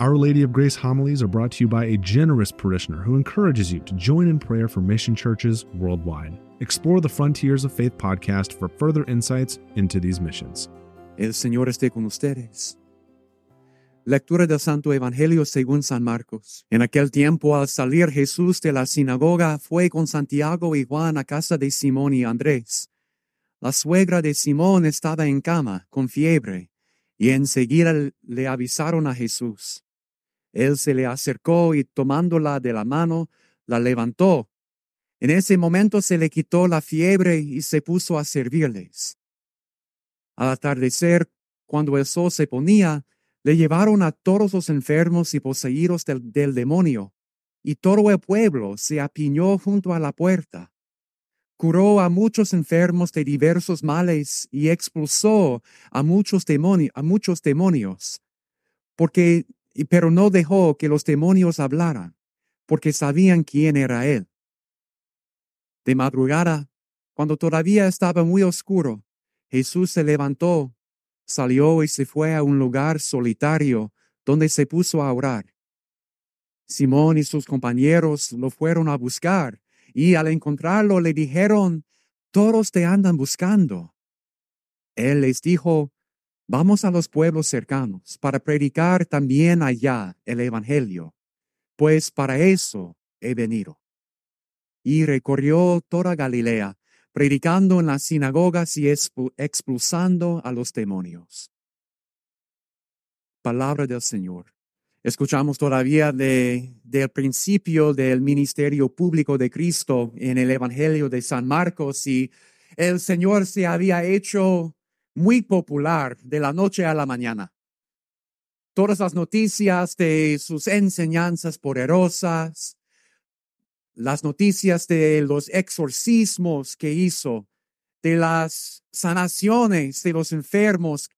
Our Lady of Grace homilies are brought to you by a generous parishioner who encourages you to join in prayer for mission churches worldwide. Explore the Frontiers of Faith podcast for further insights into these missions. El Señor esté con ustedes. Lectura del Santo Evangelio según San Marcos. En aquel tiempo, al salir Jesús de la sinagoga, fue con Santiago y Juan a casa de Simón y Andrés. La suegra de Simón estaba en cama, con fiebre, y enseguida le avisaron a Jesús. Él se le acercó y tomándola de la mano, la levantó. En ese momento se le quitó la fiebre y se puso a servirles. Al atardecer, cuando el sol se ponía, le llevaron a todos los enfermos y poseídos del, demonio, y todo el pueblo se apiñó junto a la puerta. Curó a muchos enfermos de diversos males y expulsó a muchos, a muchos demonios, porque, pero no dejó que los demonios hablaran, porque sabían quién era él. De madrugada, cuando todavía estaba muy oscuro, Jesús se levantó salió y se fue a un lugar solitario donde se puso a orar. Simón y sus compañeros lo fueron a buscar y al encontrarlo le dijeron, todos te andan buscando. Él les dijo, vamos a los pueblos cercanos para predicar también allá el Evangelio, pues para eso he venido. Y recorrió toda Galilea, predicando en las sinagogas y expulsando a los demonios. Palabra del Señor. Escuchamos todavía de, del principio del ministerio público de Cristo en el Evangelio de San Marcos y el Señor se había hecho muy popular de la noche a la mañana. Todas las noticias de sus enseñanzas poderosas, las noticias de los exorcismos que hizo, de las sanaciones de los enfermos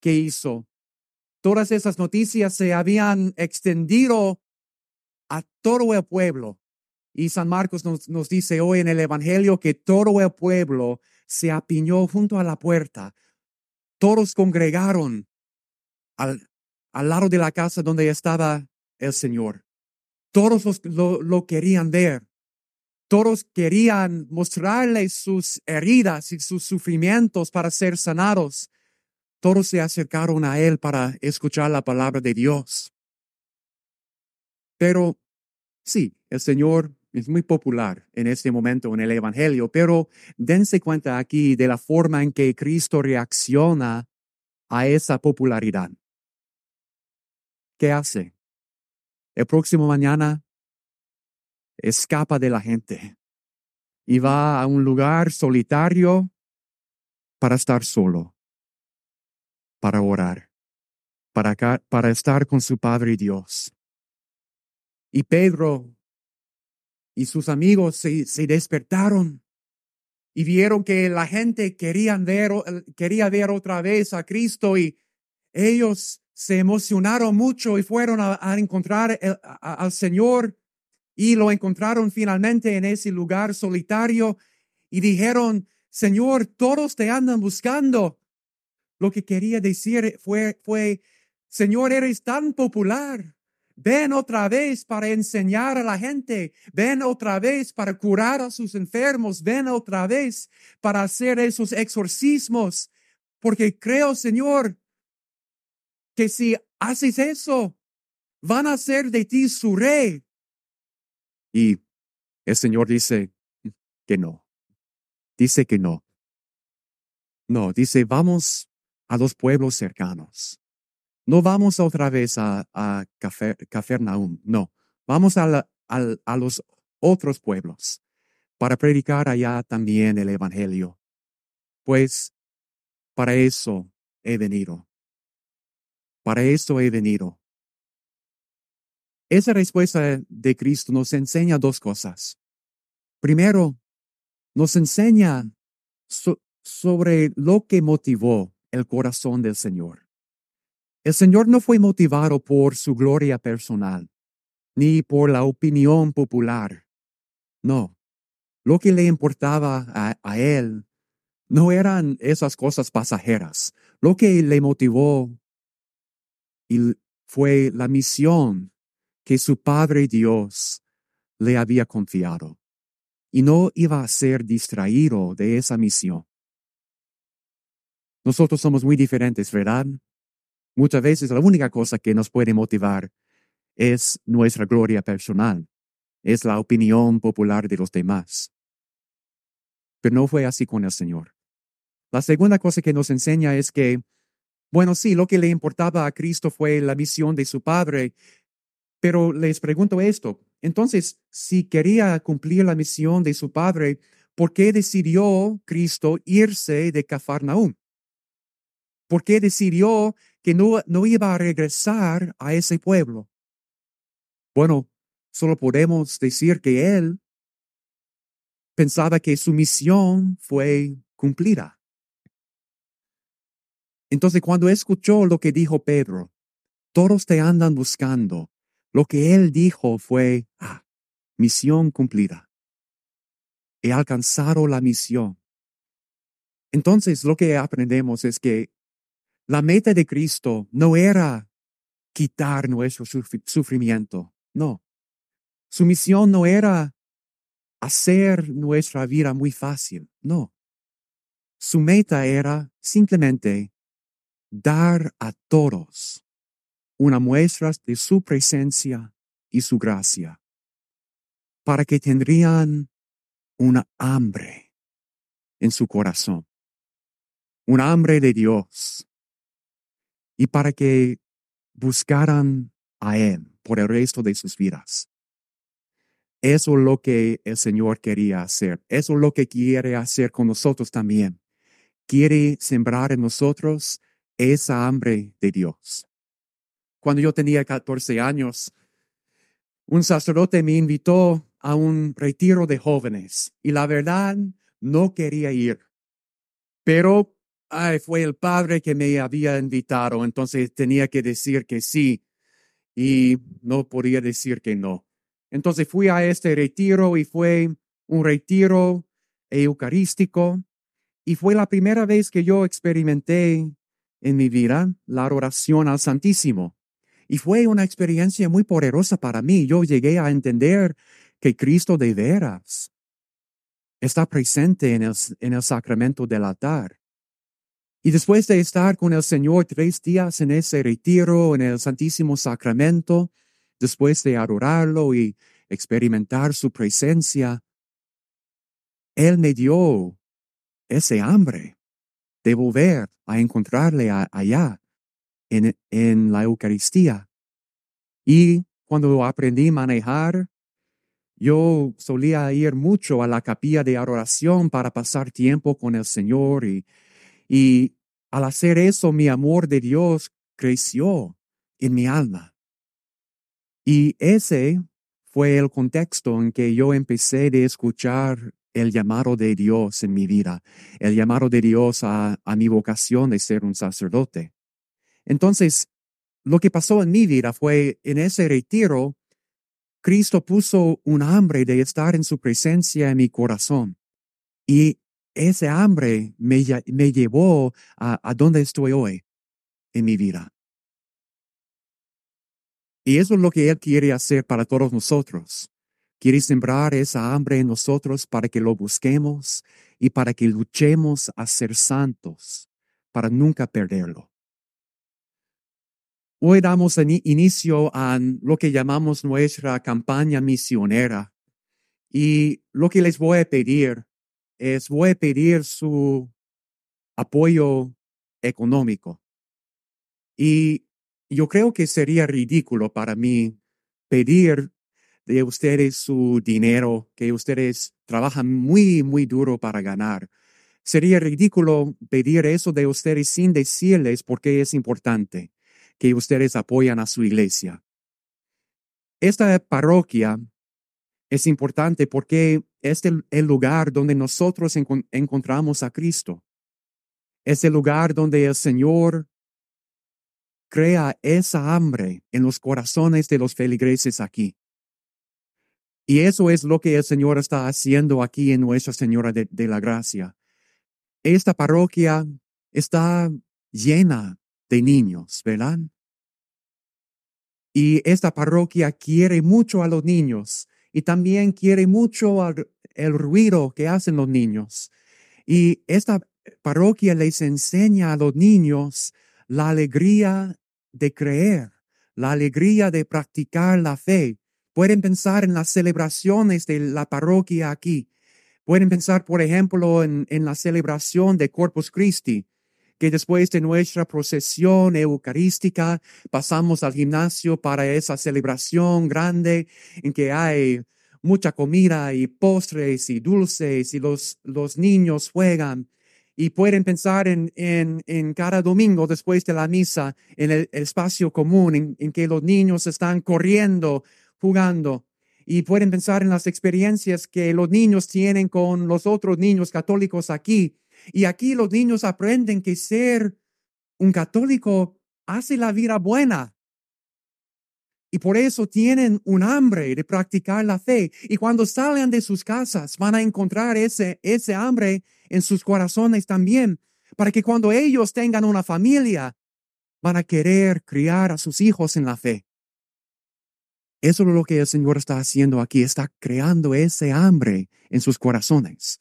que hizo. Todas esas noticias se habían extendido a todo el pueblo. Y San Marcos nos, nos, dice hoy en el Evangelio que todo el pueblo se apiñó junto a la puerta. Todos congregaron al, al lado de la casa donde estaba el Señor. Todos lo, lo querían ver. Todos querían mostrarle sus heridas y sus sufrimientos para ser sanados. Todos se acercaron a él para escuchar la palabra de Dios. Pero sí, el Señor es muy popular en este momento en el Evangelio, pero dense cuenta aquí de la forma en que Cristo reacciona a esa popularidad. ¿Qué hace? El próximo mañana escapa de la gente y va a un lugar solitario para estar solo, para orar, para, para estar con su Padre Dios. Y Pedro y sus amigos se, despertaron y vieron que la gente querían ver, quería ver otra vez a Cristo y ellos se emocionaron mucho y fueron a, encontrar al Señor y lo encontraron finalmente en ese lugar solitario y dijeron, Señor, todos te andan buscando. Lo que quería decir fue, fue, Señor, eres tan popular. Ven otra vez para enseñar a la gente. Ven otra vez para curar a sus enfermos. Ven otra vez para hacer esos exorcismos. Porque creo, Señor, que si haces eso, van a ser de ti su rey. Y el Señor dice que no. Dice que no. No, dice, vamos a los pueblos cercanos. No vamos otra vez a, a no. Vamos a, a los otros pueblos para predicar allá también el Evangelio. Pues para eso he venido. Para eso he venido. Esa respuesta de Cristo nos enseña dos cosas. Primero, nos enseña sobre lo que motivó el corazón del Señor. El Señor no fue motivado por su gloria personal, ni por la opinión popular. No, lo que le importaba a, Él no eran esas cosas pasajeras. Lo que le motivó fue la misión que su Padre Dios le había confiado y no iba a ser distraído de esa misión. Nosotros somos muy diferentes, ¿verdad? Muchas veces la única cosa que nos puede motivar es nuestra gloria personal, es la opinión popular de los demás. Pero no fue así con el Señor. La segunda cosa que nos enseña es que, bueno, sí, lo que le importaba a Cristo fue la misión de su Padre, pero les pregunto esto, entonces, si quería cumplir la misión de su Padre, ¿por qué decidió Cristo irse de Cafarnaúm? ¿Por qué decidió que no, no iba a regresar a ese pueblo? Bueno, solo podemos decir que él pensaba que su misión fue cumplida. Entonces, cuando escuchó lo que dijo Pedro, todos te andan buscando, lo que él dijo fue, ah, misión cumplida. He alcanzado la misión. Entonces, lo que aprendemos es que la meta de Cristo no era quitar nuestro sufrimiento, no. Su misión no era hacer nuestra vida muy fácil, no. Su meta era simplemente dar a todos una muestra de su presencia y su gracia, para que tendrían una hambre en su corazón, un hambre de Dios, y para que buscaran a Él por el resto de sus vidas. Eso es lo que el Señor quería hacer. Eso es lo que quiere hacer con nosotros también. Quiere sembrar en nosotros esa hambre de Dios. Cuando yo tenía 14 años, un sacerdote me invitó a un retiro de jóvenes y la verdad no quería ir. Pero ay, fue el padre que me había invitado, entonces tenía que decir que sí y no podía decir que no. Entonces fui a este retiro y fue un retiro eucarístico y fue la primera vez que yo experimenté en mi vida la oración al Santísimo. Y fue una experiencia muy poderosa para mí. Yo llegué a entender que Cristo de veras está presente en el, en el sacramento del altar. Y después de estar con el Señor tres días en ese retiro, en el Santísimo Sacramento, después de adorarlo y experimentar su presencia, Él me dio ese hambre de volver a encontrarle allá en, en la Eucaristía. Y cuando aprendí a manejar, yo solía ir mucho a la capilla de adoración para pasar tiempo con el Señor y, y al hacer eso mi amor de Dios creció en mi alma. Y ese fue el contexto en que yo empecé de escuchar el llamado de Dios en mi vida, el llamado de Dios a, a mi vocación de ser un sacerdote. Entonces, lo que pasó en mi vida fue en ese retiro, Cristo puso un hambre de estar en su presencia en mi corazón. Y ese hambre me, me llevó a, a donde estoy hoy en mi vida. Y eso es lo que Él quiere hacer para todos nosotros. Quiere sembrar esa hambre en nosotros para que lo busquemos y para que luchemos a ser santos, para nunca perderlo. Hoy damos inicio a lo que llamamos nuestra campaña misionera. Y lo que les voy a pedir es, voy a pedir su apoyo económico. Y yo creo que sería ridículo para mí pedir de ustedes su dinero que ustedes trabajan muy, muy duro para ganar. Sería ridículo pedir eso de ustedes sin decirles por qué es importante que ustedes apoyan a su iglesia. Esta parroquia es importante porque es el, lugar donde nosotros encontramos a Cristo. Es el lugar donde el Señor crea esa hambre en los corazones de los feligreses aquí. Y eso es lo que el Señor está haciendo aquí en Nuestra Señora de, la Gracia. Esta parroquia está llena de niños, ¿verdad? Y esta parroquia quiere mucho a los niños y también quiere mucho el ruido que hacen los niños. Y esta parroquia les enseña a los niños la alegría de creer, la alegría de practicar la fe. Pueden pensar en las celebraciones de la parroquia aquí. Pueden pensar, por ejemplo, en la celebración de Corpus Christi, que después de nuestra procesión eucarística pasamos al gimnasio para esa celebración grande en que hay mucha comida y postres y dulces y los, los niños juegan y pueden pensar en, en, en, cada domingo después de la misa, en el, espacio común, en, en, que los niños están corriendo, jugando. Y pueden pensar en las experiencias que los niños tienen con los otros niños católicos aquí, y aquí los niños aprenden que ser un católico hace la vida buena. Y por eso tienen un hambre de practicar la fe. Y cuando salen de sus casas van a encontrar ese, ese hambre en sus corazones también. Para que cuando ellos tengan una familia, van a querer criar a sus hijos en la fe. Eso es lo que el Señor está haciendo aquí. Está creando ese hambre en sus corazones.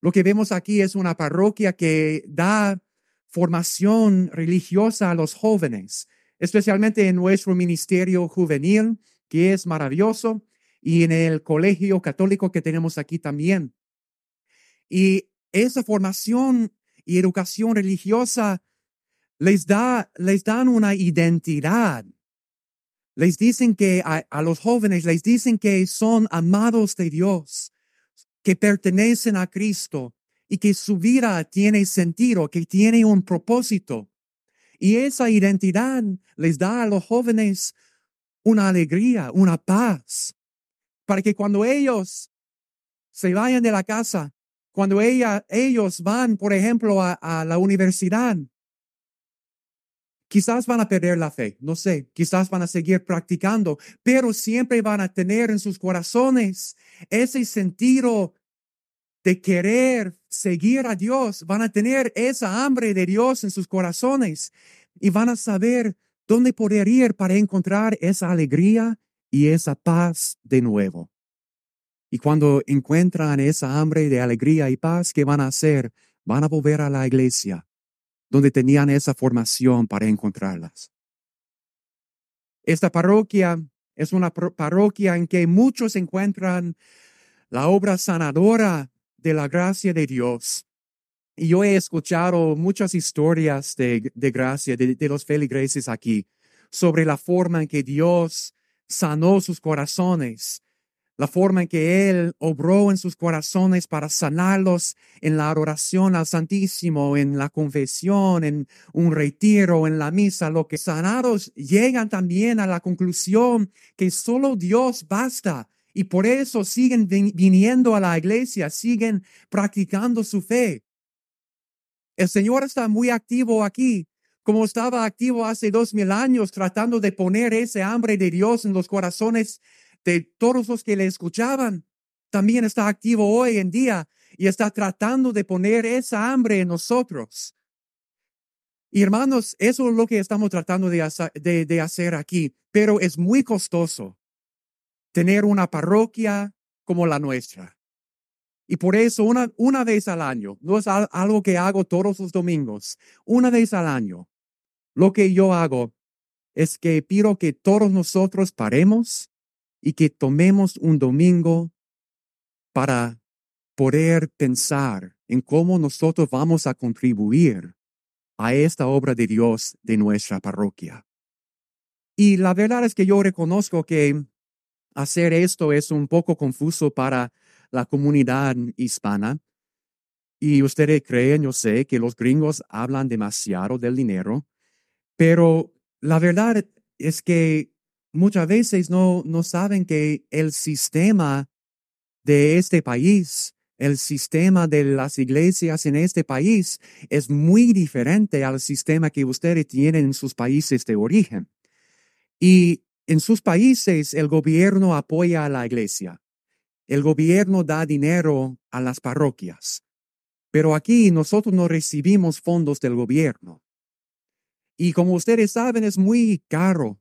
Lo que vemos aquí es una parroquia que da formación religiosa a los jóvenes, especialmente en nuestro ministerio juvenil, que es maravilloso, y en el colegio católico que tenemos aquí también. Y esa formación y educación religiosa les da, les dan una identidad. Les dicen que a, a los jóvenes les dicen que son amados de Dios, que pertenecen a Cristo y que su vida tiene sentido, que tiene un propósito. Y esa identidad les da a los jóvenes una alegría, una paz, para que cuando ellos se vayan de la casa, cuando ellos van, por ejemplo, a la universidad, Quizás van a perder la fe, no sé, quizás van a seguir practicando, pero siempre van a tener en sus corazones ese sentido de querer seguir a Dios, van a tener esa hambre de Dios en sus corazones y van a saber dónde poder ir para encontrar esa alegría y esa paz de nuevo. Y cuando encuentran esa hambre de alegría y paz, ¿qué van a hacer? Van a volver a la iglesia donde tenían esa formación para encontrarlas. Esta parroquia es una parroquia en que muchos encuentran la obra sanadora de la gracia de Dios. Y yo he escuchado muchas historias de, gracia de, de los feligreses aquí sobre la forma en que Dios sanó sus corazones la forma en que Él obró en sus corazones para sanarlos en la adoración al Santísimo, en la confesión, en un retiro, en la misa, lo que sanados llegan también a la conclusión que solo Dios basta y por eso siguen viniendo a la iglesia, siguen practicando su fe. El Señor está muy activo aquí, como estaba activo hace dos mil años, tratando de poner ese hambre de Dios en los corazones de todos los que le escuchaban. También está activo hoy en día y está tratando de poner esa hambre en nosotros. Y hermanos, eso es lo que estamos tratando de hacer, aquí, pero es muy costoso tener una parroquia como la nuestra. Y por eso una, una vez al año, no es algo que hago todos los domingos, una vez al año, lo que yo hago es que pido que todos nosotros paremos y que tomemos un domingo para poder pensar en cómo nosotros vamos a contribuir a esta obra de Dios de nuestra parroquia. Y la verdad es que yo reconozco que hacer esto es un poco confuso para la comunidad hispana. Y ustedes creen, yo sé, que los gringos hablan demasiado del dinero, pero la verdad es que muchas veces no, no saben que el sistema de este país, el sistema de las iglesias en este país es muy diferente al sistema que ustedes tienen en sus países de origen. Y en sus países el gobierno apoya a la iglesia. El gobierno da dinero a las parroquias. Pero aquí nosotros no recibimos fondos del gobierno. Y como ustedes saben, es muy caro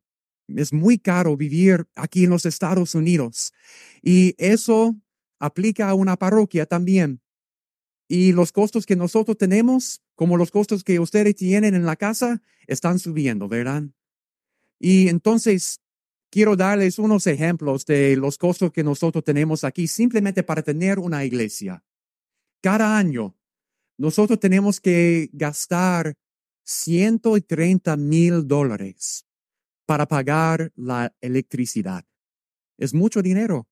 es muy caro vivir aquí en los Estados Unidos. Y eso aplica a una parroquia también. Y los costos que nosotros tenemos, como los costos que ustedes tienen en la casa, están subiendo, ¿verdad? Y entonces, quiero darles unos ejemplos de los costos que nosotros tenemos aquí simplemente para tener una iglesia. Cada año, nosotros tenemos que gastar 130 mil dólares para pagar la electricidad. Es mucho dinero.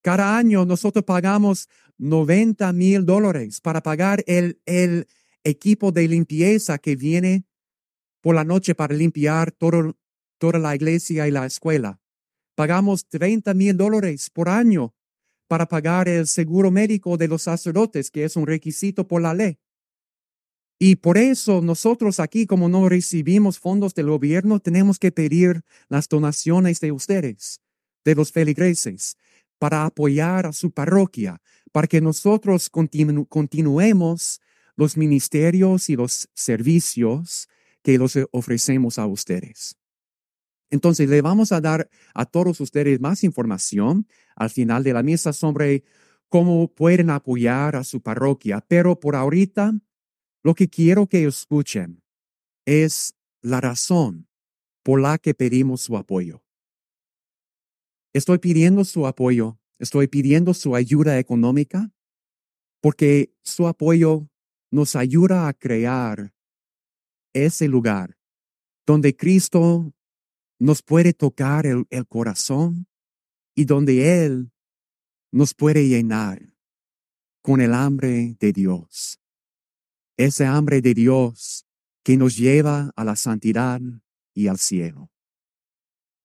Cada año nosotros pagamos 90 mil dólares para pagar el, el equipo de limpieza que viene por la noche para limpiar toda la iglesia y la escuela. Pagamos 30 mil dólares por año para pagar el seguro médico de los sacerdotes, que es un requisito por la ley. Y por eso nosotros aquí, como no recibimos fondos del gobierno, tenemos que pedir las donaciones de ustedes, de los feligreses, para apoyar a su parroquia, para que nosotros continuemos los ministerios y los servicios que los ofrecemos a ustedes. Entonces, le vamos a dar a todos ustedes más información al final de la misa sobre cómo pueden apoyar a su parroquia, pero por ahorita lo que quiero que escuchen es la razón por la que pedimos su apoyo. Estoy pidiendo su apoyo, estoy pidiendo su ayuda económica, porque su apoyo nos ayuda a crear ese lugar donde Cristo nos puede tocar el, el corazón y donde Él nos puede llenar con el hambre de Dios ese hambre de Dios que nos lleva a la santidad y al cielo.